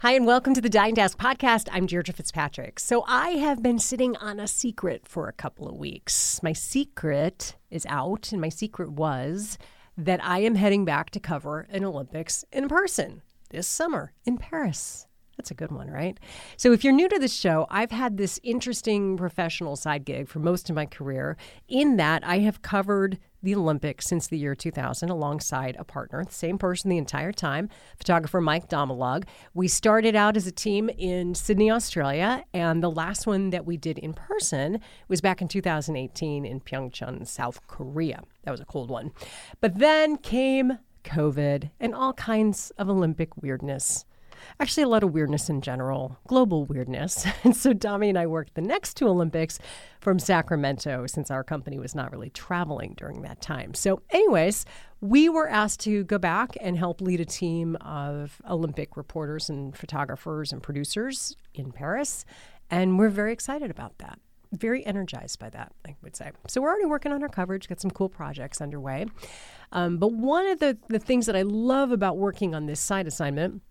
Hi, and welcome to the Dying to Ask podcast. I'm Deirdre Fitzpatrick. So, I have been sitting on a secret for a couple of weeks. My secret is out, and my secret was that I am heading back to cover an Olympics in person this summer in Paris. That's a good one, right? So, if you're new to the show, I've had this interesting professional side gig for most of my career, in that I have covered the Olympics since the year 2000 alongside a partner, the same person the entire time, photographer Mike Domalog. We started out as a team in Sydney, Australia, and the last one that we did in person was back in 2018 in Pyeongchang, South Korea. That was a cold one. But then came COVID and all kinds of Olympic weirdness actually a lot of weirdness in general, global weirdness. And so Dami and I worked the next two Olympics from Sacramento since our company was not really traveling during that time. So, anyways, we were asked to go back and help lead a team of Olympic reporters and photographers and producers in Paris. And we're very excited about that very energized by that, I would say. So we're already working on our coverage, got some cool projects underway. Um, but one of the, the things that I love about working on this side assignment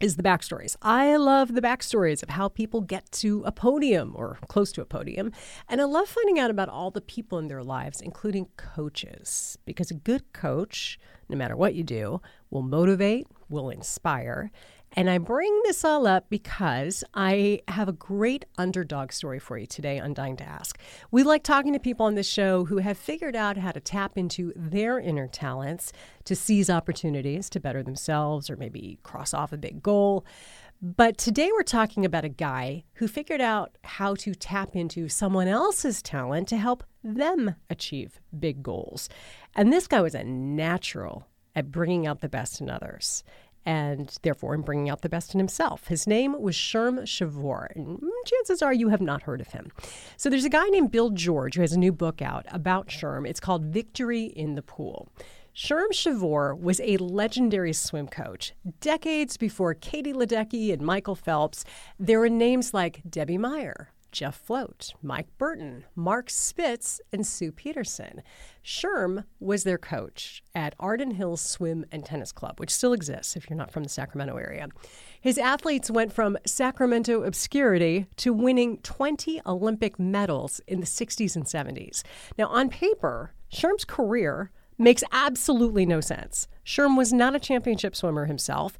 is the backstories. I love the backstories of how people get to a podium or close to a podium. And I love finding out about all the people in their lives, including coaches, because a good coach, no matter what you do, will motivate, will inspire, and I bring this all up because I have a great underdog story for you today on Dying to Ask. We like talking to people on this show who have figured out how to tap into their inner talents to seize opportunities to better themselves or maybe cross off a big goal. But today we're talking about a guy who figured out how to tap into someone else's talent to help them achieve big goals. And this guy was a natural at bringing out the best in others and therefore in bringing out the best in himself. His name was Sherm Chavoor, and chances are you have not heard of him. So there's a guy named Bill George who has a new book out about Sherm. It's called Victory in the Pool. Sherm Chavoor was a legendary swim coach. Decades before Katie Ledecky and Michael Phelps, there were names like Debbie Meyer, Jeff Float, Mike Burton, Mark Spitz, and Sue Peterson. Sherm was their coach at Arden Hills Swim and Tennis Club, which still exists if you're not from the Sacramento area. His athletes went from Sacramento obscurity to winning 20 Olympic medals in the 60s and 70s. Now, on paper, Sherm's career makes absolutely no sense. Sherm was not a championship swimmer himself,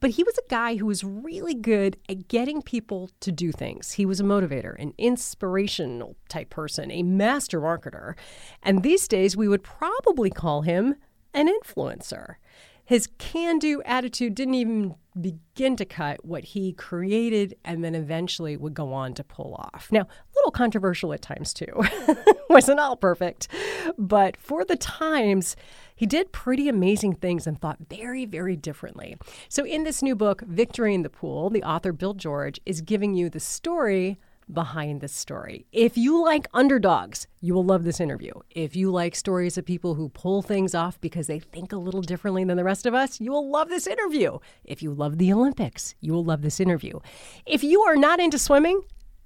but he was a guy who was really good at getting people to do things. He was a motivator, an inspirational type person, a master marketer. And these days, we would probably call him an influencer. His can do attitude didn't even begin to cut what he created and then eventually would go on to pull off. Now, a little controversial at times too. Wasn't all perfect. But for the times, he did pretty amazing things and thought very, very differently. So, in this new book, Victory in the Pool, the author Bill George is giving you the story behind the story. If you like underdogs, you will love this interview. If you like stories of people who pull things off because they think a little differently than the rest of us, you will love this interview. If you love the Olympics, you will love this interview. If you are not into swimming,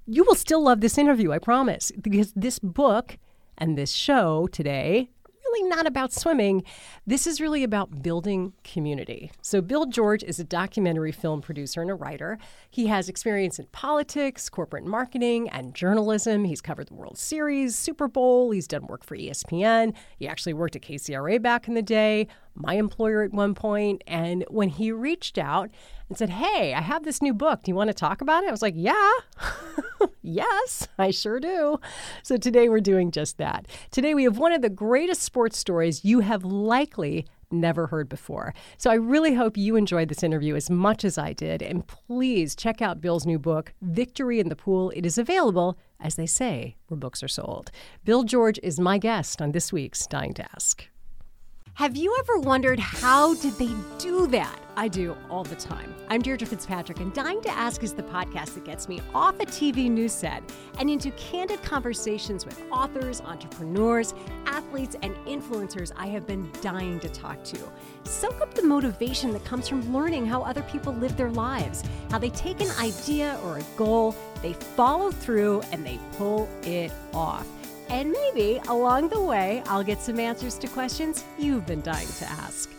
you will still love this interview, I promise, because this book and this show today really not about swimming. This is really about building community. So, Bill George is a documentary film producer and a writer. He has experience in politics, corporate marketing, and journalism. He's covered the World Series, Super Bowl. He's done work for ESPN. He actually worked at KCRA back in the day, my employer at one point. And when he reached out and said, Hey, I have this new book. Do you want to talk about it? I was like, Yeah, yes, I sure do. So today we're doing just that. Today we have one of the greatest sports stories you have likely never heard before. So I really hope you enjoyed this interview as much as I did. And please check out Bill's new book, Victory in the Pool. It is available, as they say, where books are sold. Bill George is my guest on this week's Dying to Ask. Have you ever wondered how did they do that? I do all the time. I'm Deirdre Fitzpatrick, and Dying to Ask is the podcast that gets me off a TV news set and into candid conversations with authors, entrepreneurs, athletes, and influencers I have been dying to talk to. Soak up the motivation that comes from learning how other people live their lives, how they take an idea or a goal, they follow through, and they pull it off. And maybe along the way, I'll get some answers to questions you've been dying to ask.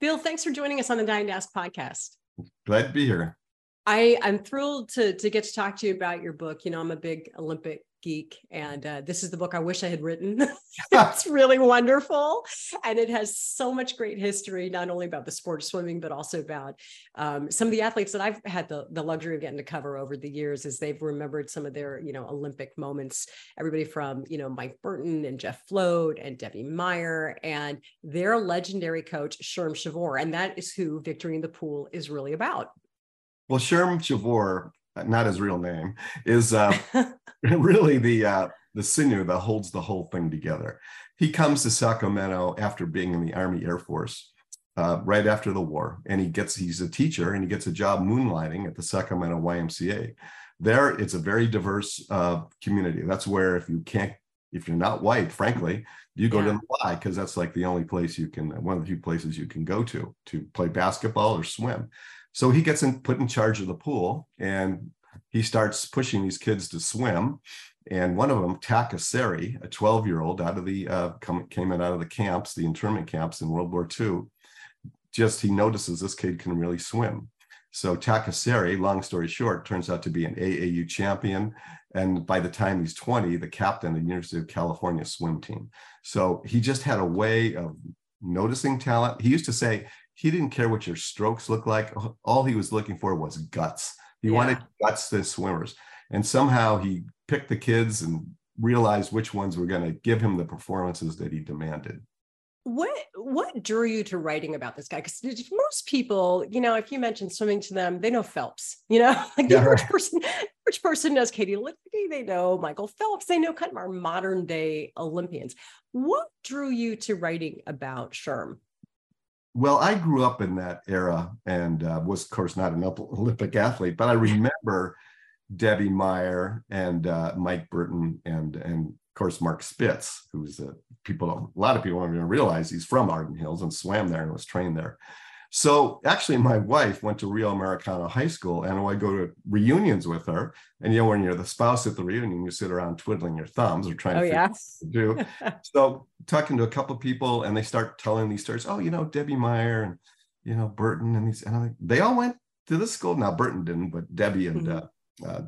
Bill, thanks for joining us on the Dying to Ask podcast. Glad to be here. I, I'm thrilled to, to get to talk to you about your book. You know, I'm a big Olympic geek, and uh, this is the book I wish I had written. it's really wonderful. And it has so much great history, not only about the sport of swimming, but also about um, some of the athletes that I've had the, the luxury of getting to cover over the years as they've remembered some of their, you know, Olympic moments. Everybody from, you know, Mike Burton and Jeff Float and Debbie Meyer and their legendary coach, Sherm Chavoor. And that is who Victory in the Pool is really about. Well, Sherm Chavoor, not his real name, is uh, really the uh, the sinew that holds the whole thing together. He comes to Sacramento after being in the Army Air Force, uh, right after the war, and he gets he's a teacher and he gets a job moonlighting at the Sacramento YMCA. There, it's a very diverse uh, community. That's where if you can't, if you're not white, frankly, you go yeah. to the Y because that's like the only place you can, one of the few places you can go to to play basketball or swim. So he gets in, put in charge of the pool and he starts pushing these kids to swim. And one of them, Taka Seri, a 12 year old out of the, uh, come, came in out of the camps, the internment camps in World War II, just he notices this kid can really swim. So Taka Seri, long story short, turns out to be an AAU champion. And by the time he's 20, the captain of the University of California swim team. So he just had a way of noticing talent. He used to say, he didn't care what your strokes looked like. All he was looking for was guts. He yeah. wanted guts to swimmers. And somehow he picked the kids and realized which ones were going to give him the performances that he demanded. What what drew you to writing about this guy? Because most people, you know, if you mention swimming to them, they know Phelps. You know, like the yeah, average right. person, average person knows Katie Ledecky, they know Michael Phelps, they know kind of our modern day Olympians. What drew you to writing about Sherm? Well, I grew up in that era and uh, was, of course, not an Olympic athlete, but I remember Debbie Meyer and uh, Mike Burton and and of course Mark Spitz, who's a people a lot of people don't even realize he's from Arden Hills and swam there and was trained there. So actually, my wife went to Rio Americano High School, and I go to reunions with her. And you know, when you're the spouse at the reunion, you sit around twiddling your thumbs or trying oh, to to do. so talking to a couple of people, and they start telling these stories. Oh, you know, Debbie Meyer and you know Burton and these, and I'm like, they all went to this school. Now Burton didn't, but Debbie and mm-hmm. uh, uh,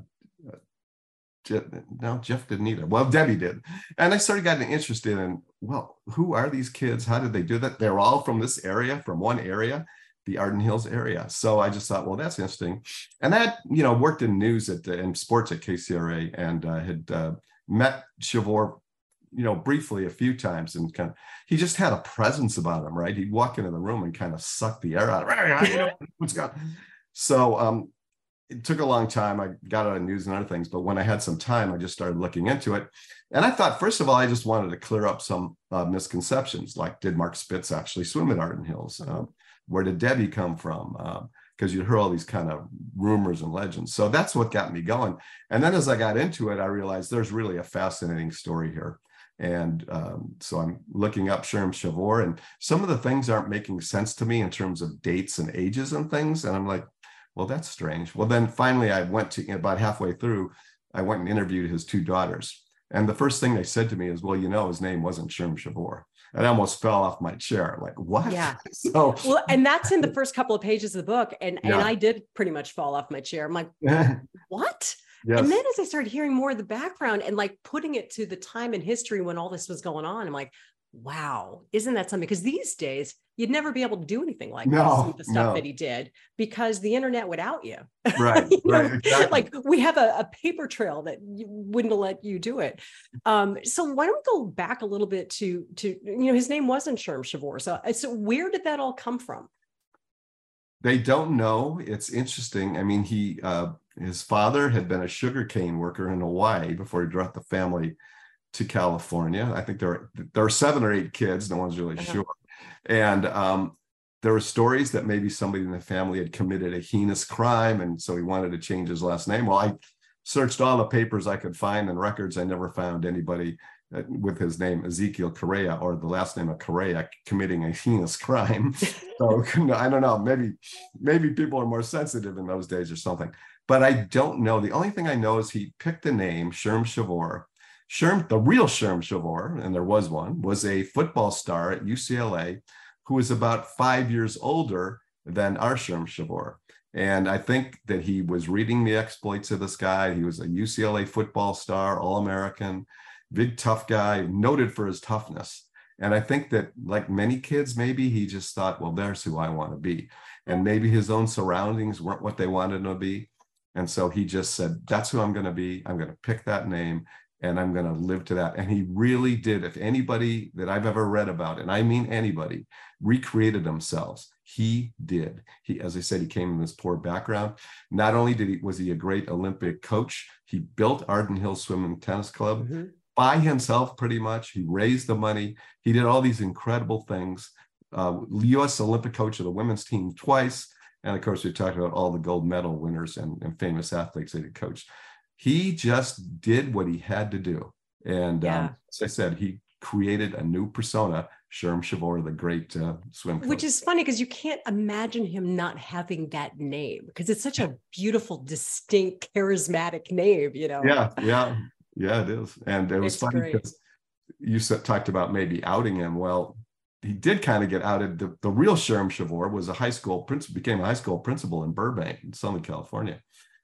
Jeff, no, Jeff didn't either. Well, Debbie did. And I started getting interested in, well, who are these kids? How did they do that? They're all from this area, from one area, the Arden Hills area. So I just thought, well, that's interesting. And that, you know, worked in news at in sports at KCRA and uh, had uh, met Chavoor, you know, briefly a few times and kind of, he just had a presence about him, right? He'd walk into the room and kind of suck the air out of it. So um, it took a long time. I got out of news and other things, but when I had some time, I just started looking into it. And I thought, first of all, I just wanted to clear up some uh, misconceptions, like did Mark Spitz actually swim at Arden Hills? Mm-hmm. Um, where did Debbie come from? Because um, you hear all these kind of rumors and legends. So that's what got me going. And then as I got into it, I realized there's really a fascinating story here. And um, so I'm looking up Sherm Chavoor, and some of the things aren't making sense to me in terms of dates and ages and things. And I'm like, well, that's strange. Well, then finally, I went to about halfway through, I went and interviewed his two daughters. And the first thing they said to me is, well, you know, his name wasn't Sherm Chavoor. And I almost fell off my chair. Like, what? Yeah. so, well, and that's in the first couple of pages of the book. And, yeah. and I did pretty much fall off my chair. I'm like, what? Yes. And then as I started hearing more of the background and like putting it to the time in history when all this was going on, I'm like, wow, isn't that something? Because these days you'd never be able to do anything like no, this, the stuff no. that he did, because the internet would out you. Right, you right. Know? Exactly. Like we have a, a, paper trail that wouldn't let you do it. Um, so why don't we go back a little bit to to you know his name wasn't Sherm Chavoor. So so where did that all come from? They don't know. It's interesting. I mean, he uh, his father had been a sugarcane worker in Hawaii before he brought the family to California. I think there are there are seven or eight kids. No one's really uh-huh. sure. And um, there were stories that maybe somebody in the family had committed a heinous crime, and so he wanted to change his last name. Well, I searched all the papers I could find and records. I never found anybody uh, with his name Izikiel Correa or the last name of Correa committing a heinous crime. so I don't know. Maybe maybe people are more sensitive in those days or something. But I don't know. The only thing I know is he picked the name Sherm Chavoor Sherm, the real Sherm Chavoor, and there was one, was a football star at UCLA who was about five years older than our Sherm Chavoor. And I think that he was reading the exploits of this guy. He was a UCLA football star, All American, big tough guy, noted for his toughness. And I think that, like many kids, maybe he just thought, well, there's who I want to be. And maybe his own surroundings weren't what they wanted him to be. And so he just said, that's who I'm going to be. I'm going to pick that name and I'm going to live to that. And he really did. If anybody that I've ever read about, and I mean anybody, recreated themselves, he did. He, as I said, he came in this poor background. Not only did he was he a great Olympic coach, he built Arden Hill Swim and Tennis Club mm-hmm. by himself, pretty much. He raised the money. He did all these incredible things. Uh, U.S. Olympic coach of the women's team twice. And of course, we talked about all the gold medal winners and, and famous athletes that he coached. He just did what he had to do. And um, yeah. um, as I said, he created a new persona, Sherm Chavoor, the great uh, swim coach. Which is funny because you can't imagine him not having that name because it's such a beautiful, distinct, charismatic name, you know? Yeah, yeah, yeah, it is. And it was it's funny because you said, talked about maybe outing him. Well, he did kind of get outed. The, the real Sherm Chavoor was a high school principal, became a high school principal in Burbank, in Southern California.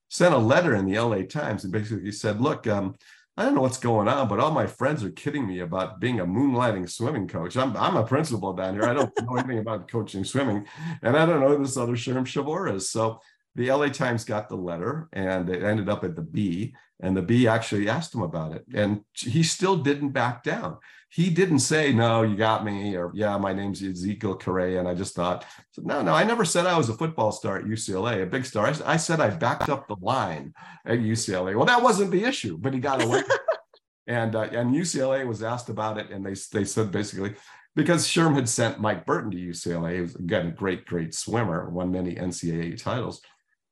Sent a letter in the LA Times and basically said, Look, um, I don't know what's going on, but all my friends are kidding me about being a moonlighting swimming coach. I'm, I'm a principal down here. I don't know anything about coaching swimming, and I don't know this other Sherm Chavoor is. So the LA Times got the letter and it ended up at the Bee, And the Bee actually asked him about it. And he still didn't back down. He didn't say, No, you got me, or Yeah, my name's Izikiel Correa. And I just thought, No, no, I never said I was a football star at UCLA, a big star. I, I said I backed up the line at UCLA. Well, that wasn't the issue, but he got away. and uh, and UCLA was asked about it. And they, they said basically, because Sherm had sent Mike Burton to UCLA, he was again a great, great swimmer, won many NCAA titles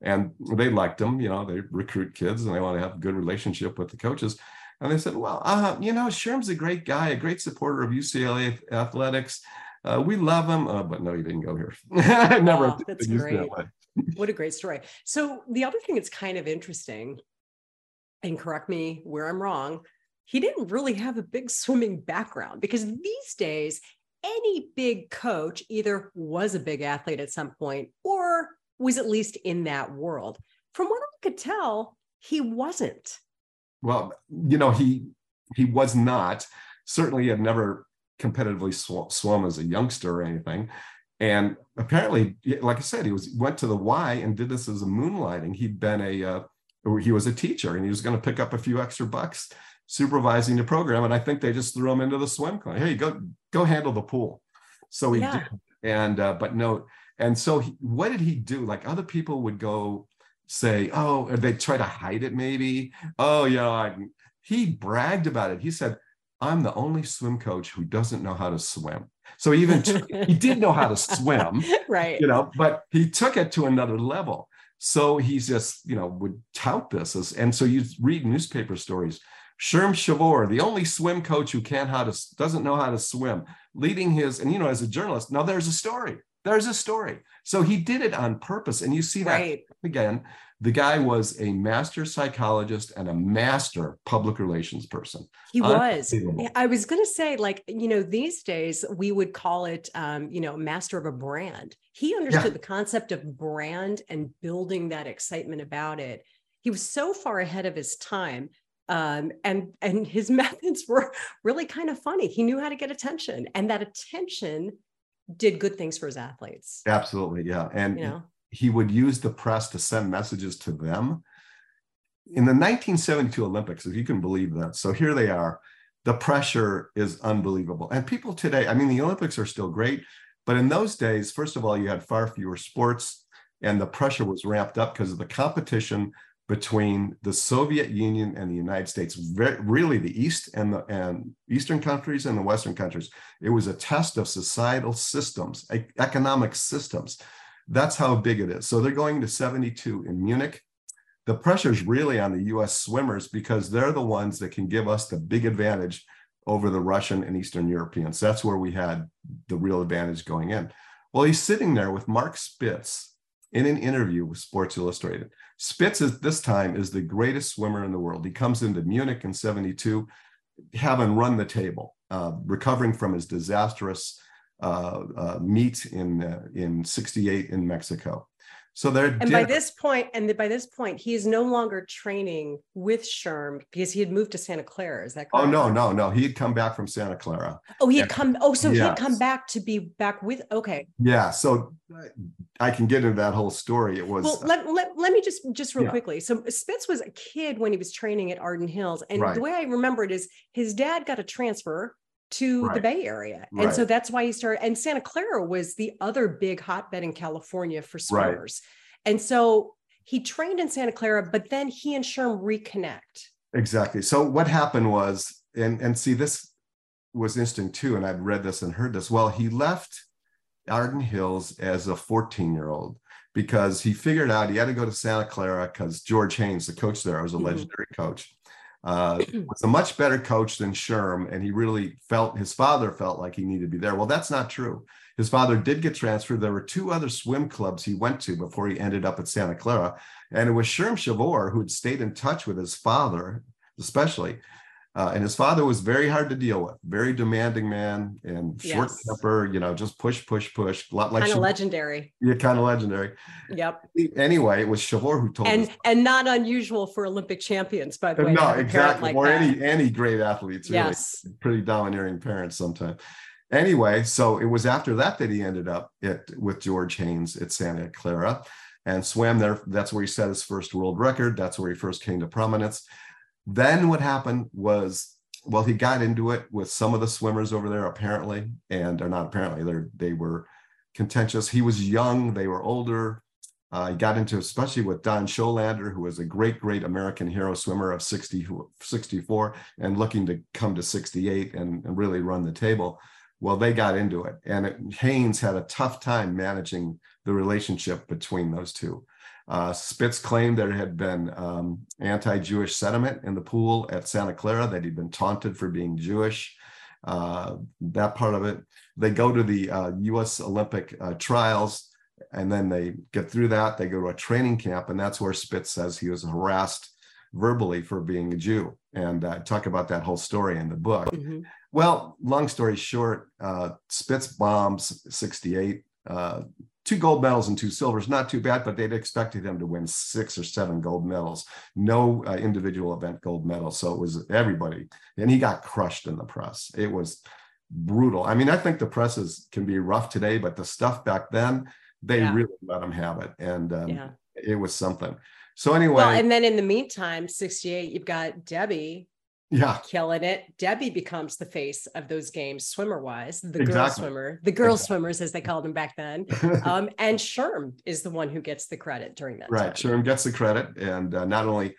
and they liked him. You know, they recruit kids and they want to have a good relationship with the coaches. And they said, well, uh, you know, Sherm's a great guy, a great supporter of UCLA athletics. Uh, we love him, uh, but no, he didn't go here. I never. Oh, that's great. what a great story. So the other thing that's kind of interesting, and correct me where I'm wrong, he didn't really have a big swimming background because these days any big coach either was a big athlete at some point or was at least in that world. From what I could tell, he wasn't. Well, you know, he he was not. Certainly, had never competitively sw- swum as a youngster or anything. And apparently, like I said, he was went to the Y and did this as a moonlighting. He'd been a uh, he was a teacher and he was going to pick up a few extra bucks supervising the program. And I think they just threw him into the swim club. Hey, go go handle the pool. So he yeah. did. And uh, but no, and so, he, what did he do? Like other people would go say, "Oh," or they try to hide it. Maybe, "Oh, yeah." I, he bragged about it. He said, "I'm the only swim coach who doesn't know how to swim." So even he did know how to swim, right? You know, but he took it to another level. So he's just, you know, would tout this as, and so you read newspaper stories. Sherm Chavoor, the only swim coach who can't how to doesn't know how to swim, leading his, and you know, as a journalist, now there's a story. There's a story. So he did it on purpose. And you see that right. again. The guy was a master psychologist and a master public relations person. He was. I was going to say, like, you know, these days we would call it, um, you know, master of a brand. He understood yeah. the concept of brand and building that excitement about it. He was so far ahead of his time um, and and his methods were really kind of funny. He knew how to get attention, and that attention did good things for his athletes. Absolutely, yeah. And you know? he would use the press to send messages to them. In the 1972 Olympics, if you can believe that. So here they are. The pressure is unbelievable. And people today, I mean, the Olympics are still great, but in those days, first of all, you had far fewer sports and the pressure was ramped up because of the competition between the Soviet Union and the United States, really the East and the and Eastern countries and the Western countries. It was a test of societal systems, economic systems. That's how big it is. So they're going to 72 in Munich. The pressure is really on the US swimmers because they're the ones that can give us the big advantage over the Russian and Eastern Europeans. That's where we had the real advantage going in. Well, he's sitting there with Mark Spitz in an interview with Sports Illustrated. Spitz is this time is the greatest swimmer in the world. He comes into Munich in 72, having run the table, uh, recovering from his disastrous uh, uh, meet in uh, in 68 in Mexico. So they're and by this point, and by this point, he is no longer training with Sherm because he had moved to Santa Clara. Is that oh, correct? Oh no, no, no. He had come back from Santa Clara. Oh, he had come. Oh, so yes. he had come back to be back with. Okay. Yeah. So uh, I can get into that whole story. It was. Well, let, let, let me just just real yeah. quickly. So uh, Spitz was a kid when he was training at Arden Hills, and right. the way I remember it is his dad got a transfer to right. the Bay Area. And right. so that's why he started. And Santa Clara was the other big hotbed in California for swimmers. Right. And so he trained in Santa Clara, but then he and Sherm reconnect. Exactly. So what happened was, and, and see, this was interesting too, and I'd read this and heard this. Well, he left Arden Hills as a 14 year old because he figured out he had to go to Santa Clara because George Haines, the coach there, was a mm-hmm. legendary coach uh, was a much better coach than Sherm, and he really felt his father felt like he needed to be there. Well, that's not true. His father did get transferred. There were two other swim clubs he went to before he ended up at Santa Clara, and it was Sherm Chavoor who had stayed in touch with his father, especially, uh, and his father was very hard to deal with, very demanding man and short temper, you know, just push, push, push. A lot like kind of legendary. Yeah, kind of legendary. Yep. Anyway, it was Chavoor who told and, us. And not unusual for Olympic champions, by the way. No, exactly. Like or that. any any great athletes, really. Yes. Pretty domineering parents sometimes. Anyway, so it was after that that he ended up at with George Haines at Santa Clara and swam there. That's where he set his first world record. That's where he first came to prominence then what happened was, well, he got into it with some of the swimmers over there, apparently, and or not apparently, they they were contentious. He was young, they were older. Uh, he got into, especially with Don Schollander, who was a great, great American hero swimmer of 60, 64 and looking to come to 68 and, and really run the table. Well, they got into it. And it, Haines had a tough time managing the relationship between those two. Uh, Spitz claimed there had been um, anti Jewish sentiment in the pool at Santa Clara, that he'd been taunted for being Jewish. Uh, that part of it. They go to the uh, US Olympic uh, trials and then they get through that. They go to a training camp, and that's where Spitz says he was harassed verbally for being a Jew. And uh, talk about that whole story in the book. Mm-hmm. Well, long story short, uh, Spitz bombs 68 two gold medals and two silvers, not too bad, but they'd expected him to win six or seven gold medals, no uh, individual event gold medal. So it was everybody. And he got crushed in the press. It was brutal. I mean, I think the presses can be rough today, but the stuff back then, they yeah. really let him have it. And um, yeah. it was something. So anyway. Well, and then in the meantime, 68, you've got Debbie yeah killing it debbie becomes the face of those games swimmer wise the exactly. girl swimmer the girl exactly. swimmers as they called them back then um, and sherm is the one who gets the credit during that right time. sherm gets the credit and uh, not only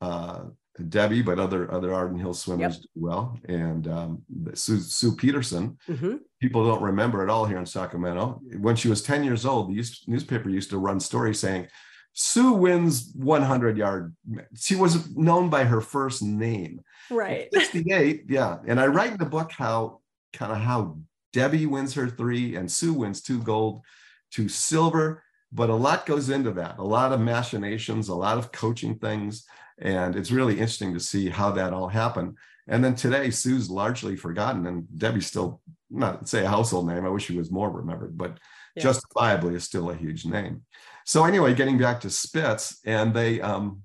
uh, debbie but other other arden hill swimmers yep. well and um, sue, sue peterson mm-hmm. people don't remember at all here in sacramento when she was 10 years old the newspaper used to run stories saying Sue wins 100 yard. She was known by her first name. Right. 68. Yeah. And I write in the book how kind of how Debbie wins her three and Sue wins two gold, two silver. But a lot goes into that, a lot of machinations, a lot of coaching things. And it's really interesting to see how that all happened. And then today, Sue's largely forgotten, and Debbie's still not say a household name. I wish she was more remembered, but yeah. justifiably is still a huge name. So anyway, getting back to Spitz, and they um,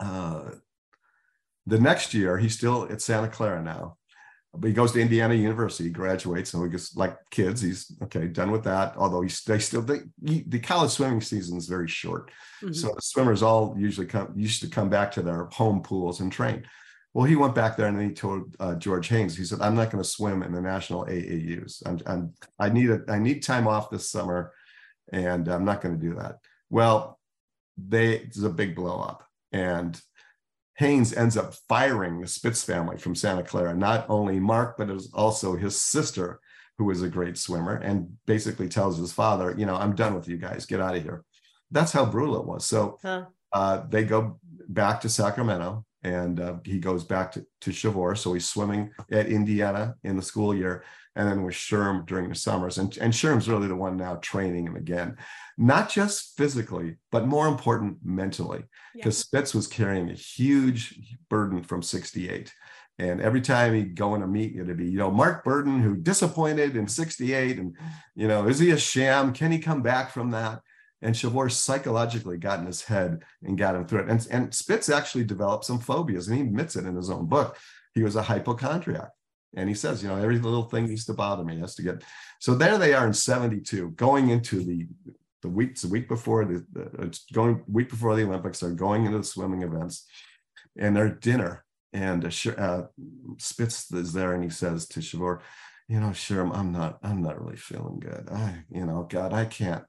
uh, the next year he's still at Santa Clara now, but he goes to Indiana University, graduates, and we just like kids. He's okay, done with that. Although he's they still they, he, the college swimming season is very short, mm-hmm. so the swimmers all usually come used to come back to their home pools and train. Well, he went back there and he told uh, George Haines, he said, "I'm not going to swim in the national AAUs. I'm, I'm I need a I need time off this summer, and I'm not going to do that." Well, they there's a big blow up, and Haines ends up firing the Spitz family from Santa Clara. Not only Mark, but it was also his sister, who was a great swimmer, and basically tells his father, "You know, I'm done with you guys. Get out of here." That's how brutal it was. So huh. uh, they go back to Sacramento and uh, he goes back to, to Chavoor. So he's swimming at Indiana in the school year and then with Sherm during the summers. And, and Sherm's really the one now training him again, not just physically, but more important, mentally, because yeah. Spitz was carrying a huge burden from 68. And every time he'd go in a meet, it'd be, you know, Mark Burton, who disappointed in 68. And, you know, is he a sham? Can he come back from that? And Chavoor psychologically got in his head and got him through it. And, and Spitz actually developed some phobias, and he admits it in his own book. He was a hypochondriac. And he says, you know, every little thing used to bother me. Has to get. So there they are in 72, going into the the week, the week before the, the going week before the Olympics, they're going into the swimming events and they're dinner and uh, uh, Spitz is there and he says to Chavoor, you know, sure, I'm not, I'm not really feeling good. I, you know, God, I can't,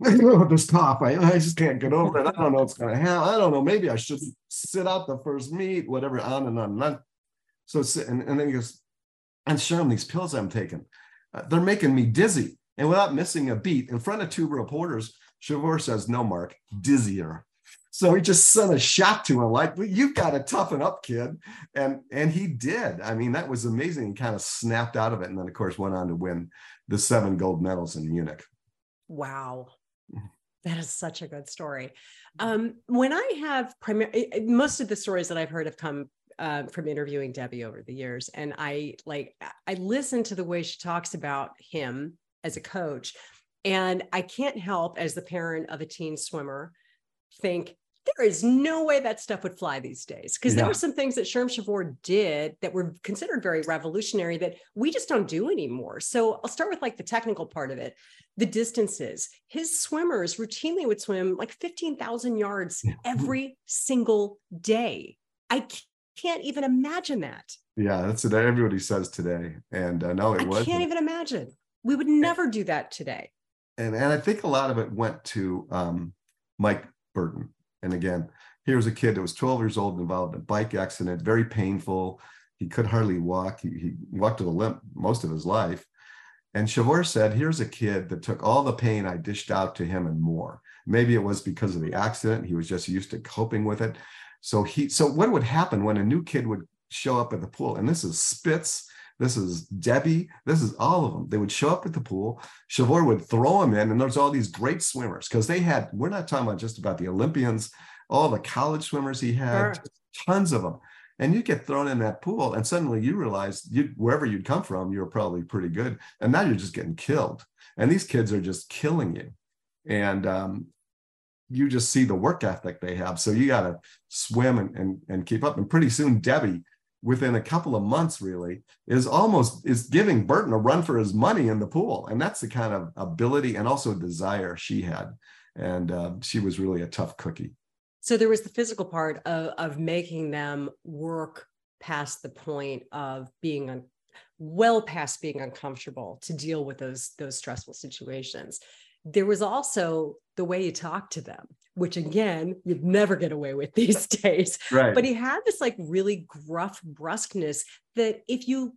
this cough, I, I just can't get over it. I don't know what's going to happen. I don't know. Maybe I should sit out the first meet, whatever, on and on and on. So, and, and then he goes, and Sherm, these pills I'm taking, uh, they're making me dizzy. And without missing a beat, in front of two reporters, Chavoor says, no, Mark, dizzier. So he just sent a shot to him, like, well, you've got to toughen up, kid. And and he did. I mean, that was amazing. He kind of snapped out of it. And then, of course, went on to win the seven gold medals in Munich. Wow. Mm-hmm. That is such a good story. Um, when I have primarily most of the stories that I've heard have come uh, from interviewing Debbie over the years, and I like I listen to the way she talks about him as a coach, and I can't help as the parent of a teen swimmer think there is no way that stuff would fly these days because yeah. there were some things that Sherm Chavoor did that were considered very revolutionary that we just don't do anymore. So I'll start with like the technical part of it. The distances. His swimmers routinely would swim like 15,000 yards every single day. I can't even imagine that. Yeah, that's what everybody says today. And uh, no, it was. I can't even imagine. We would never do that today. And and I think a lot of it went to um, Mike Burton. And again, here's a kid that was 12 years old involved in a bike accident, very painful. He could hardly walk. He, he walked with a limp most of his life. And Chavoor said, Here's a kid that took all the pain I dished out to him and more. Maybe it was because of the accident. He was just used to coping with it. So he so what would happen when a new kid would show up at the pool? And this is Spitz, this is Debbie. This is all of them. They would show up at the pool. Chavoor would throw them in, and there's all these great swimmers because they had. We're not talking about just about the Olympians, all the college swimmers he had, sure. tons of them. And you get thrown in that pool, and suddenly you realize you wherever you'd come from, you were probably pretty good, and now you're just getting killed. And these kids are just killing you, and um, you just see the work ethic they have. So you got to swim and, and and keep up. And pretty soon, Debbie within a couple of months really is almost is giving burton a run for his money in the pool. And that's the kind of ability and also desire she had. And uh, she was really a tough cookie. So there was the physical part of, of making them work past the point of being un- well past being uncomfortable to deal with those those stressful situations. There was also the way you talk to them which again you'd never get away with these days. Right. But he had this like really gruff brusqueness that if you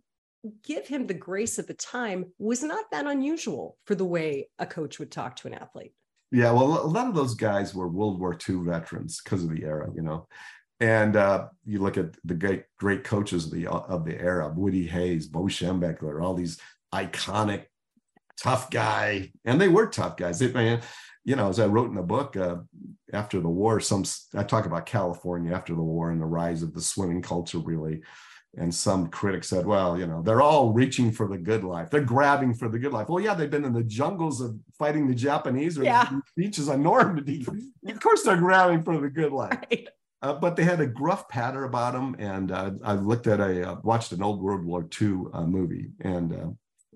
give him the grace of the time was not that unusual for the way a coach would talk to an athlete. Yeah well a lot of those guys were world war ii veterans because of the era you know? And uh, you look at the great great coaches of the of the era woody hayes bo schembechler all these iconic tough guy, and they were tough guys. They, man, you know, as I wrote in the book uh, after the war, some I talk about California after the war and the rise of the swimming culture, really. And some critics said, well, you know, they're all reaching for the good life. They're grabbing for the good life. Well, yeah, they've been in the jungles of fighting the Japanese or yeah. the beaches on Normandy. of course, they're grabbing for the good life. Right. Uh, but they had a gruff patter about them. And uh, I looked at a, uh, watched an old World War II uh, movie, and uh,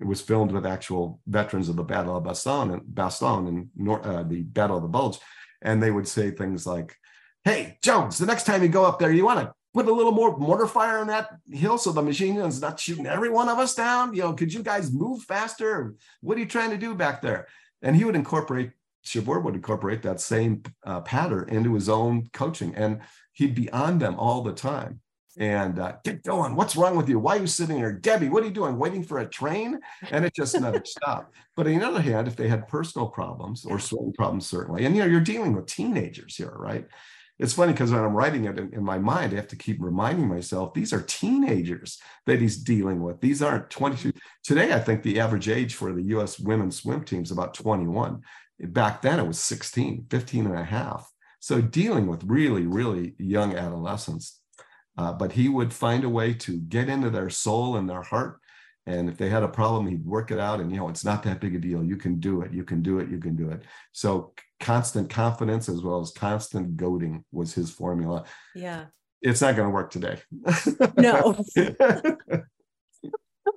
it was filmed with actual veterans of the Battle of Bastogne and Bastogne and uh, the Battle of the Bulge, and they would say things like, "Hey, Jones, the next time you go up there, you want to put a little more mortar fire on that hill so the machine gun's not shooting every one of us down. You know, could you guys move faster? What are you trying to do back there?" And he would incorporate. Chavoor would incorporate that same uh, pattern into his own coaching, and he'd be on them all the time and uh, get going. What's wrong with you? Why are you sitting here? Debbie, what are you doing? Waiting for a train? And it just never stopped. But on the other hand, if they had personal problems or certain problems, certainly, and you know, you're dealing with teenagers here, right? It's funny because when I'm writing it in, in, my mind, I have to keep reminding myself these are teenagers that he's dealing with. These aren't 22. Today, I think the average age for the US women's swim team is about 21. Back then, it was 16, 15 and a half. So dealing with really, really young adolescents Uh, but he would find a way to get into their soul and their heart. And if they had a problem, he'd work it out. And, you know, it's not that big a deal. You can do it. You can do it. You can do it. So constant confidence as well as constant goading was his formula. Yeah. It's not going to work today. No.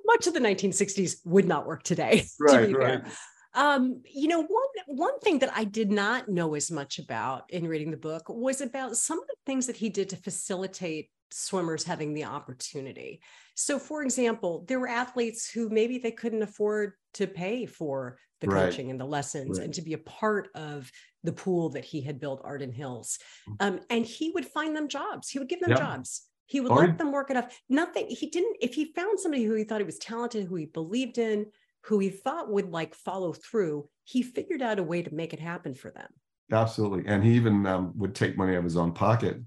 Much of the 1960s would not work today. Right, to right. fair. Um, you know, one one thing that I did not know as much about in reading the book was about some of the things that he did to facilitate swimmers having the opportunity. So, for example, there were athletes who maybe they couldn't afford to pay for the Right. coaching and the lessons Right. and to be a part of the pool that he had built, Arden Hills. Um, and he would find them jobs. He would give them Yeah. jobs. He would Or let them work it up. Nothing. He didn't. If he found somebody who he thought he was talented, who he believed in, who he thought would like follow through, he figured out a way to make it happen for them. Absolutely. And he even um, would take money out of his own pocket.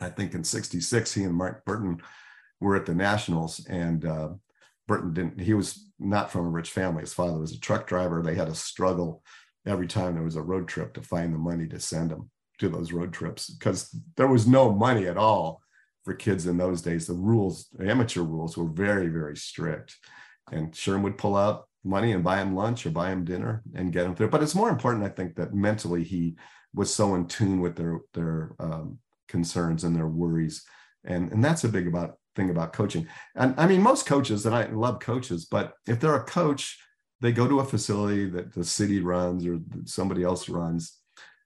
I think in 66, he and Mark Burton were at the Nationals, and uh, Burton didn't, he was not from a rich family. His father was a truck driver. They had a struggle every time there was a road trip to find the money to send him to those road trips because there was no money at all for kids in those days. The rules, amateur rules, were very, very strict. And Sherm would pull out money and buy him lunch or buy him dinner and get him through. But it's more important, I think, that mentally he was so in tune with their their um, concerns and their worries, and and that's a big about thing about coaching. And I mean, most coaches, and I love coaches, but if they're a coach, they go to a facility that the city runs or somebody else runs.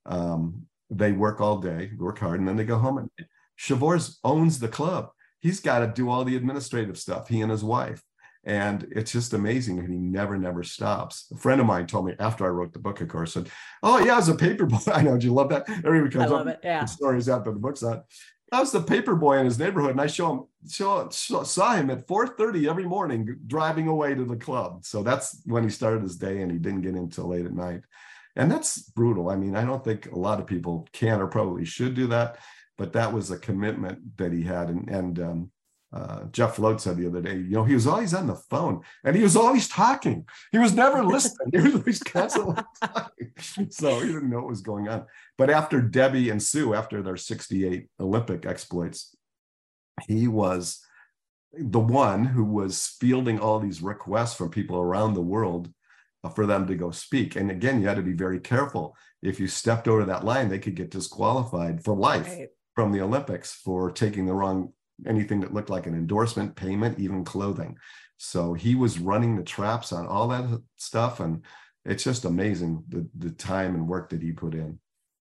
Um, they work all day, work hard, and then they go home. And Chavoor's owns the club. He's got to do all the administrative stuff. He and his wife. And it's just amazing. And he never, never stops. A friend of mine told me after I wrote the book, of course, said, Oh, yeah, I was a paper boy. I know. Do you love that? Everybody I comes love up it. Yeah. with stories after the book's out. I was the paper boy in his neighborhood, and I show him, show, saw saw him at 4:30 every morning driving away to the club. So that's when he started his day, and he didn't get in until late at night. And that's brutal. I mean, I don't think a lot of people can or probably should do that, but that was a commitment that he had. And, and um, uh, Jeff Float said the other day, you know, he was always on the phone and he was always talking. He was never listening. He was always constantly talking. So he didn't know what was going on. But after Debbie and Sue, after their 68 Olympic exploits, he was the one who was fielding all these requests from people around the world uh, for them to go speak. And again, you had to be very careful. If you stepped over that line, they could get disqualified for life Right. from the Olympics for taking the wrong anything that looked like an endorsement, payment, even clothing. So he was running the traps on all that stuff, and it's just amazing the the time and work that he put in.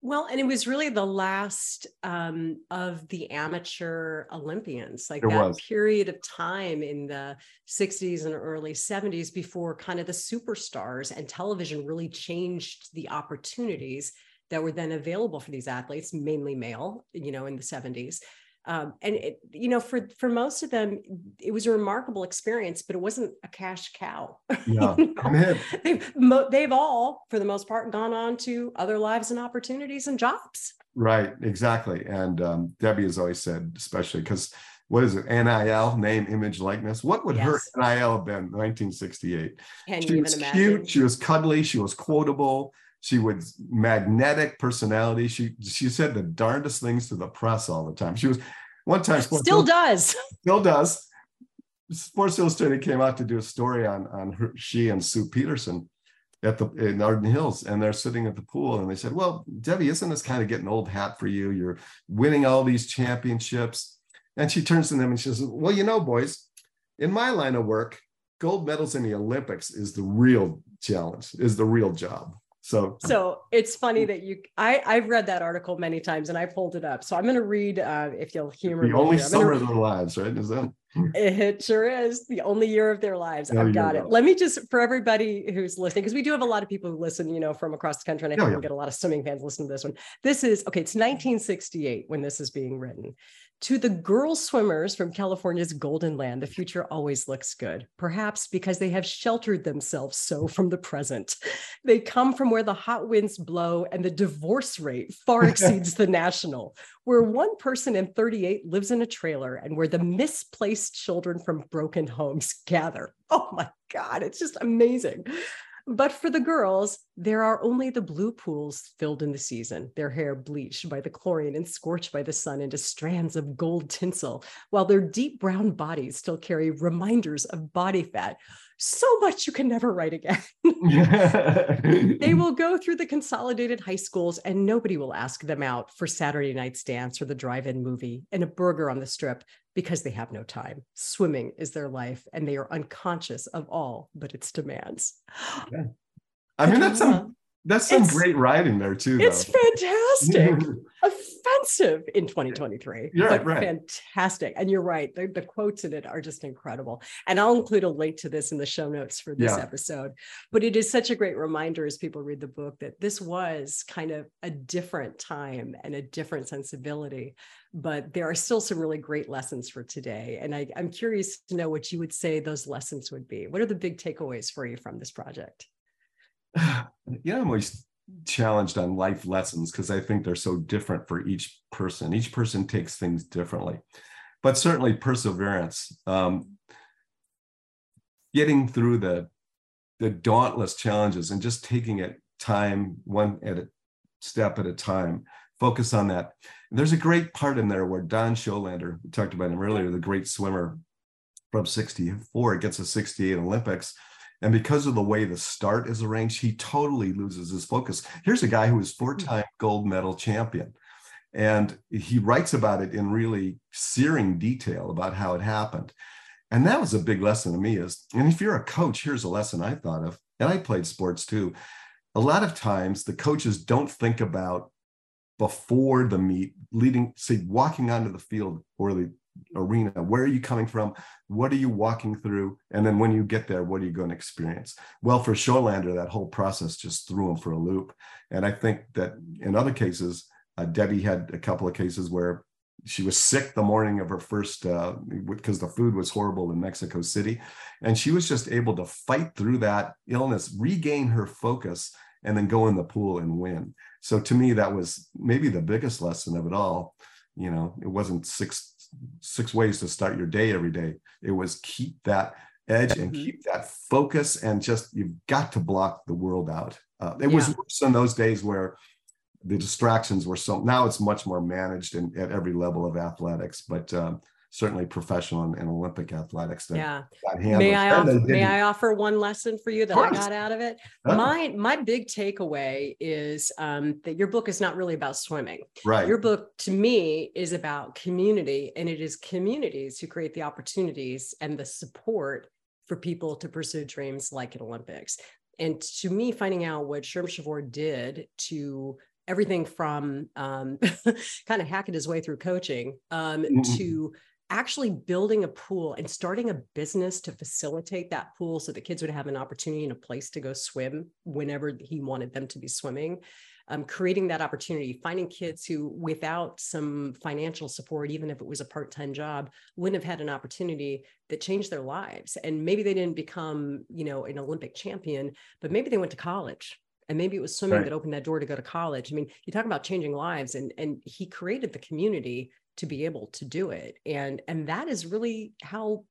Well, and it was really the last um, of the amateur Olympians, like There that was. period of time in the 60s and early 70s before kind of the superstars and television really changed the opportunities that were then available for these athletes, mainly male, you know, in the 70s. Um, and it, you know, for for most of them, it was a remarkable experience, but it wasn't a cash cow. Yeah, You know? they've mo- they've all, for the most part, gone on to other lives and opportunities and jobs. Right, exactly. And um, Debbie has always said, especially because what is it? NIL, name, image, likeness. What would her NIL have been? 1968. Can she was imagine? cute. She was cuddly. She was quotable. She was magnetic personality. She she said the darndest things to the press all the time. She was one time Sports Still does. still does. Sports Illustrated came out to do a story on on her, she and Sue Peterson at the in Arden Hills, and they're sitting at the pool, and they said, "Well, Debbie, isn't this kind of getting old hat for you? You're winning all these championships." And she turns to them and she says, "Well, you know, boys, in my line of work, gold medals in the Olympics is the real challenge, is the real job." So, So it's funny that you. I I've read that article many times and I pulled it up. So I'm going to read uh, if you'll humor the me. only here. I'm gonna- summer of their lives, right? Is that It sure is the only year of their lives. There I've got go. it. Let me just for everybody who's listening, because we do have a lot of people who listen, you know, from across the country, and I think yeah. we get a lot of swimming fans listening to this one. This is okay. It's 1968 when this is being written. To the girl swimmers from California's Golden Land, the future always looks good, perhaps because they have sheltered themselves so from the present. They come from where the hot winds blow and the divorce rate far exceeds the national, where one person in 38 lives in a trailer and where the misplaced children from broken homes gather. Oh my God, it's just amazing. But for the girls, there are only the blue pools filled in the season, their hair bleached by the chlorine and scorched by the sun into strands of gold tinsel, while their deep brown bodies still carry reminders of body fat. So much you can never write again. they will go through the consolidated high schools and nobody will ask them out for Saturday night's dance or the drive in movie and a burger on the strip because they have no time. Swimming is their life and they are unconscious of all but its demands. Yeah. I mean, that's some that's some it's, great writing there too. Though. It's fantastic. Offensive in 2023, yeah, but right. fantastic. And you're right. The, the, quotes in it are just incredible. And I'll include a link to this in the show notes for this yeah. episode. But it is such a great reminder as people read the book that this was kind of a different time and a different sensibility. But there are still some really great lessons for today. And I, I'm curious to know what you would say those lessons would be. What are the big takeaways for you from this project? yeah, I'm always challenged on life lessons because I think they're so different for each person. Each person takes things differently, but certainly perseverance. Um, getting through the the dauntless challenges and just taking it time one at a step at a time. Focus on that. there's a great part in there where Don Schollander, we talked about him earlier, the great swimmer from 64, gets a 68 Olympics and because of the way the start is arranged, he totally loses his focus. Here's a guy who is four time hmm. gold medal champion. And he writes about it in really searing detail about how it happened. And that was a big lesson to me is, and if you're a coach, here's a lesson I thought of, and I played sports too. A lot of times the coaches don't think about before the meet, leading, say, walking onto the field or the arena. Where are you coming from? What are you walking through? And then when you get there what are you going to experience? Well for Schollander that whole process just threw him for a loop. And i think that in other cases uh, debbie had a couple of cases where she was sick the morning of her first uh, because the food was horrible in mexico city. And she was just able to fight through that illness regain her focus and then go in the pool and win. So to me that was maybe the biggest lesson of it all. You know it wasn't six six ways to start your day every day. It was keep that edge and mm-hmm. keep that focus and just you've got to block the world out. Uh, it yeah. was worse in those days where the distractions were so now it's much more managed in, at every level of athletics, but um, certainly professional and, and Olympic athletics. yeah. May I, offer, may I offer one lesson for you that I got out of it? Oh. My my big takeaway is um, that your book is not really about swimming. Right. Your book to me is about community, and it is communities who create the opportunities and the support for people to pursue dreams like an Olympics. And to me, finding out what Sherm Chavoor did to everything from um, kind of hacking his way through coaching um, mm-hmm. to actually building a pool and starting a business to facilitate that pool so the kids would have an opportunity and a place to go swim whenever he wanted them to be swimming. Um, creating that opportunity finding kids who without some financial support even if it was a part-time job wouldn't have had an opportunity that changed their lives. And maybe they didn't become you know an olympic champion but maybe they went to college and maybe it was swimming right. that opened that door to go to college. I mean you talk about changing lives and and he created the community to be able to do it. And and that is really how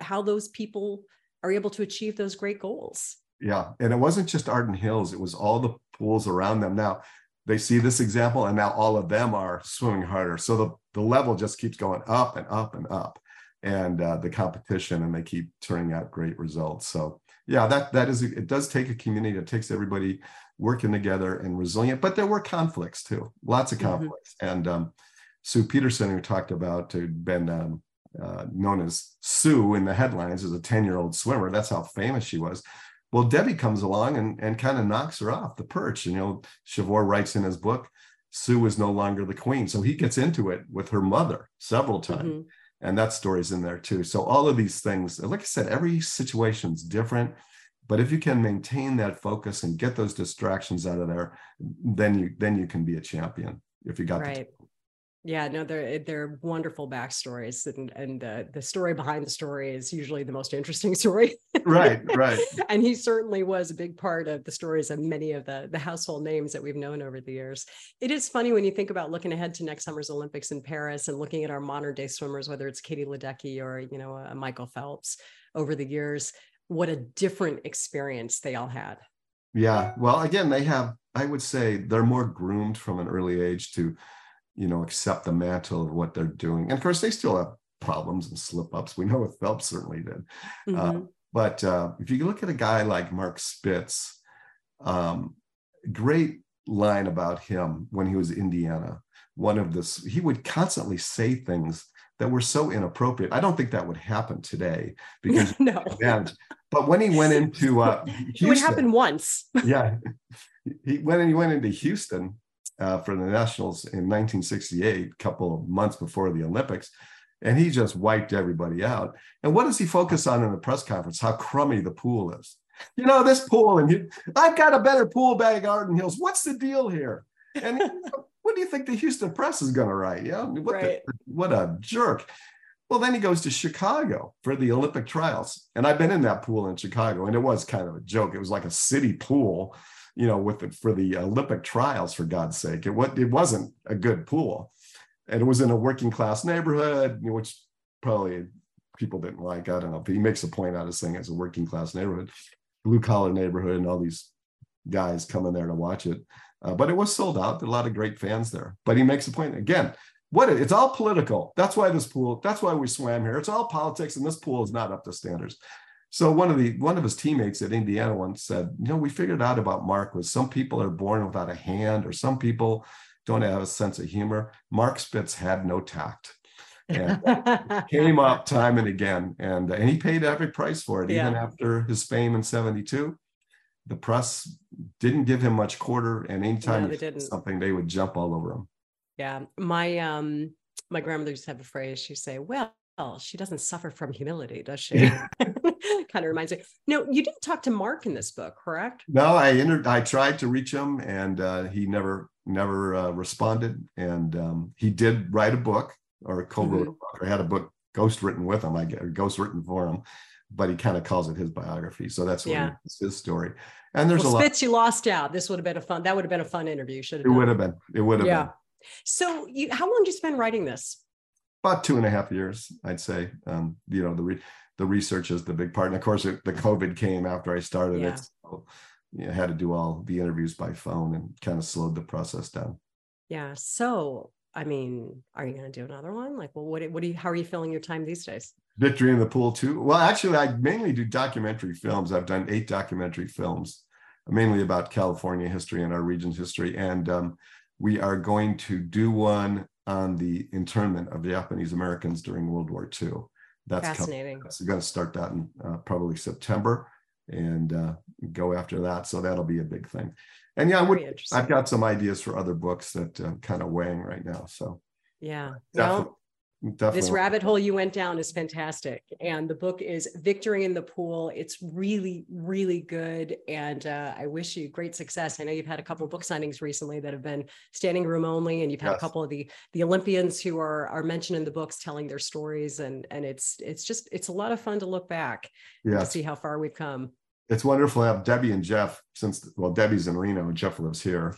how those people are able to achieve those great goals. Yeah. And it wasn't just arden hills it was all the pools around them. Now they see this example and now all of them are swimming harder. So the, the level just keeps going up and up and up. And uh, the competition and they keep turning out great results. So yeah that that is it does take a community it takes everybody working together and resilient but there were conflicts too lots of mm-hmm. conflicts. Mm-hmm. and um, Sue Peterson, who talked about who'd been um, uh, known as Sue in the headlines as a 10 year old swimmer. That's how famous she was. Well, Debbie comes along and, and kind of knocks her off the perch. You know, Chavoor writes in his book, Sue is no longer the queen. So he gets into it with her mother several times. Mm-hmm. And that story's in there too. So all of these things, like I said, every situation's different. But if you can maintain that focus and get those distractions out of there, then you then you can be a champion if you got right. Yeah, no, they're they're wonderful backstories, and and the the story behind the story is usually the most interesting story. right, right. and he certainly was a big part of the stories of many of the the household names that we've known over the years. It is funny when you think about looking ahead to next summer's Olympics in Paris and looking at our modern day swimmers, whether it's Katie Ledecky or you know uh, Michael Phelps over the years what a different experience they all had. Yeah. Well, again, they have, I would say they're more groomed from an early age to, you know, accept the mantle of what they're doing. And of course, they still have problems and slip ups. We know what Phelps certainly did. Uh, mm-hmm. Uh, but uh, if you look at a guy like Mark Spitz, um, great line about him when he was Indiana. One of this, he would constantly say things that were so inappropriate. I don't think that would happen today because no. And, But when he went into uh, Houston, it would happen once. yeah, he when he went into Houston uh, for the Nationals in 1968, a couple of months before the Olympics, and he just wiped everybody out. And what does he focus on in the press conference? How crummy the pool is. You know this pool, and you, I've got a better pool bag, Arden Hills. What's the deal here? And what do you think the Houston press is going to write? Yeah, what, right. the, what a jerk. Well, then he goes to Chicago for the Olympic trials. And I've been in that pool in Chicago, and it was kind of a joke. It was like a city pool, you know, with the, for the Olympic trials, for God's sake. It, what, it wasn't a good pool. And it was in a working class neighborhood, which probably people didn't like. I don't know. But he makes a point out of saying it's a working class neighborhood, blue collar neighborhood, and all these guys coming there to watch it. Uh, but it was sold out. There a lot of great fans there. But he makes a point again what it's all political. That's why this pool, that's why we swam here. It's all politics, and this pool is not up to standards. So one of the one of his teammates at Indiana once said, you know, we figured out about Mark was some people are born without a hand, or some people don't have a sense of humor. Mark Spitz had no tact. And came up time and again. And, and he paid every price for it, yeah. even after his fame in 72. The press didn't give him much quarter, and anytime no, they something, they would jump all over him. Yeah. My um my grandmother used to have a phrase. She'd say, Well, she doesn't suffer from humility, does she? kind of reminds me. No, you didn't talk to Mark in this book, correct? No, I entered, I tried to reach him and uh, he never, never uh, responded. And um, he did write a book or co-wrote mm-hmm. a book or had a book ghost written with him, I get ghost written for him, but he kind of calls it his biography. So that's yeah. his story. And there's well, a Spitz, lot. you lost out. This would have been a fun, that would have been a fun interview. Should have it would have been. It would have been. yeah. been. So, you, how long did you spend writing this? About two and a half years, I'd say. Um, you know, the re- the research is the big part, and of course, it, the COVID came after I started yeah. it. So, you know, had to do all the interviews by phone and kind of slowed the process down. Yeah. So, I mean, are you going to do another one? Like, well, what, what do you, how are you filling your time these days? Victory in the Pool too. Well, actually, I mainly do documentary films. I've done eight documentary films, mainly about California history and our region's history. And um, we are going to do one on the internment of Japanese Americans during World War II. That's fascinating. Coming. So we're going to start that in uh, probably September and uh, go after that. So that'll be a big thing. And yeah, I've got some ideas for other books that uh, kind of weighing right now. So yeah, well, Definitely. This rabbit hole you went down is fantastic. And the book is Victory in the Pool. It's really, really good. And uh, I wish you great success. I know you've had a couple of book signings recently that have been standing room only, and you've had yes. a couple of the the Olympians who are are mentioned in the books telling their stories. And and it's it's just it's a lot of fun to look back yes. to see how far we've come. It's wonderful to have Debbie and Jeff since well, Debbie's in Reno and Jeff lives here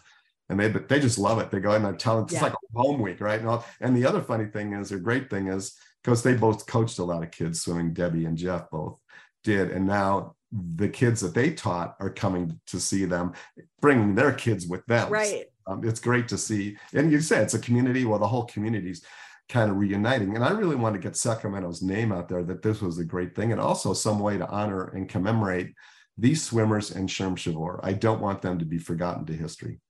and they they just love it. They go and they're telling it's yeah. like home week, right? And, all, and the other funny thing is, or great thing is, because they both coached a lot of kids swimming. Debbie and Jeff both did, and now the kids that they taught are coming to see them, bringing their kids with them. Right. Um, it's great to see, and you said it's a community. Well, the whole community's kind of reuniting, and I really want to get Sacramento's name out there that this was a great thing, and also some way to honor and commemorate these swimmers and Sherm Chavoor. I don't want them to be forgotten to history.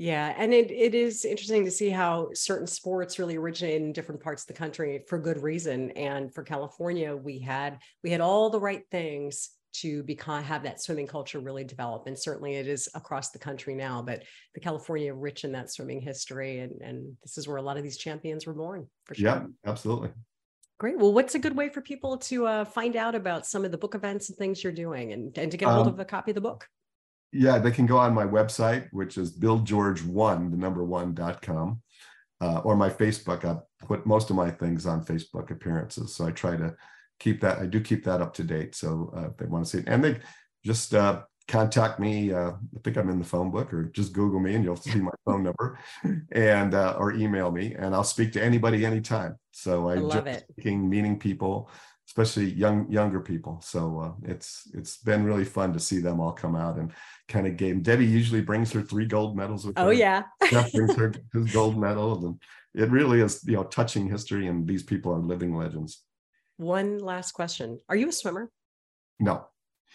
Yeah, and it, it is interesting to see how certain sports really originate in different parts of the country for good reason. And for California, we had we had all the right things to become have that swimming culture really develop. And certainly it is across the country now, but the California rich in that swimming history. And, and this is where a lot of these champions were born for sure. Yeah, absolutely. Great. Well, what's a good way for people to uh, find out about some of the book events and things you're doing and, and to get a hold um, of a copy of the book? Yeah, they can go on my website, which is billgeorge1, the number one.com, uh, or my Facebook. I put most of my things on Facebook appearances. So I try to keep that, I do keep that up to date. So uh, if they want to see it, and they just uh, contact me. Uh, I think I'm in the phone book, or just Google me and you'll see my phone number, and uh, or email me, and I'll speak to anybody anytime. So I, I love it. Speaking, meeting people, especially young younger people. So uh, it's it's been really fun to see them all come out and kind of game. Debbie usually brings her three gold medals with oh, her. Oh yeah, Jeff brings her his gold medal, and it really is you know touching history. And these people are living legends. One last question: Are you a swimmer? No.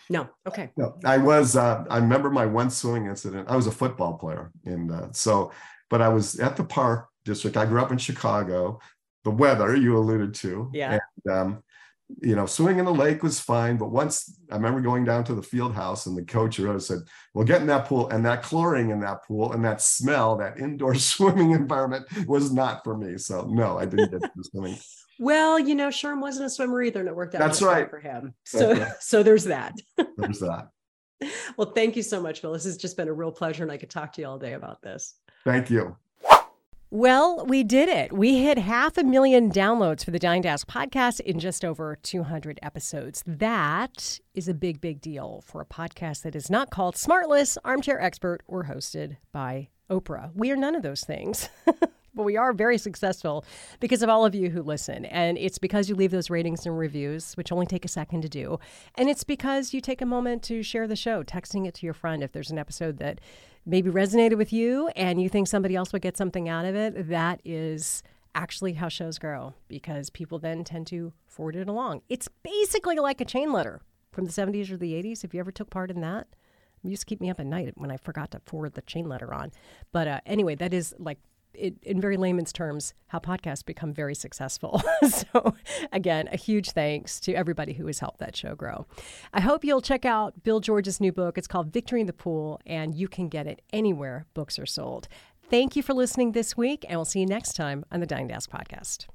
No. Okay. No, I was. Uh, I remember my one swimming incident. I was a football player, and uh, so, but I was at the park district. I grew up in Chicago. The weather you alluded to, yeah. And, um, you know, swimming in the lake was fine. But once I remember going down to the field house and the coach said, well, get in that pool and that chlorine in that pool and that smell, that indoor swimming environment was not for me. So no, I didn't get to swimming. Well, you know, Sherm wasn't a swimmer either, and it worked out. That's right for him. So, right. so there's that. there's that. Well, thank you so much, Phil. This has just been a real pleasure, and I could talk to you all day about this. Thank you. Well, we did it. We hit half a million downloads for the Dying to Ask podcast in just over 200 episodes. That is a big, big deal for a podcast that is not called Smartless, Armchair Expert, or hosted by Oprah. We are none of those things. but we are very successful because of all of you who listen. And it's because you leave those ratings and reviews, which only take a second to do. And it's because you take a moment to share the show, texting it to your friend if there's an episode that maybe resonated with you and you think somebody else would get something out of it, that is actually how shows grow because people then tend to forward it along. It's basically like a chain letter from the 70s or the 80s. If you ever took part in that, you used to keep me up at night when I forgot to forward the chain letter on. But uh, anyway, that is like it, in very layman's terms, how podcasts become very successful. so, again, a huge thanks to everybody who has helped that show grow. I hope you'll check out Bill George's new book. It's called Victory in the Pool, and you can get it anywhere books are sold. Thank you for listening this week, and we'll see you next time on the Dying Ask podcast.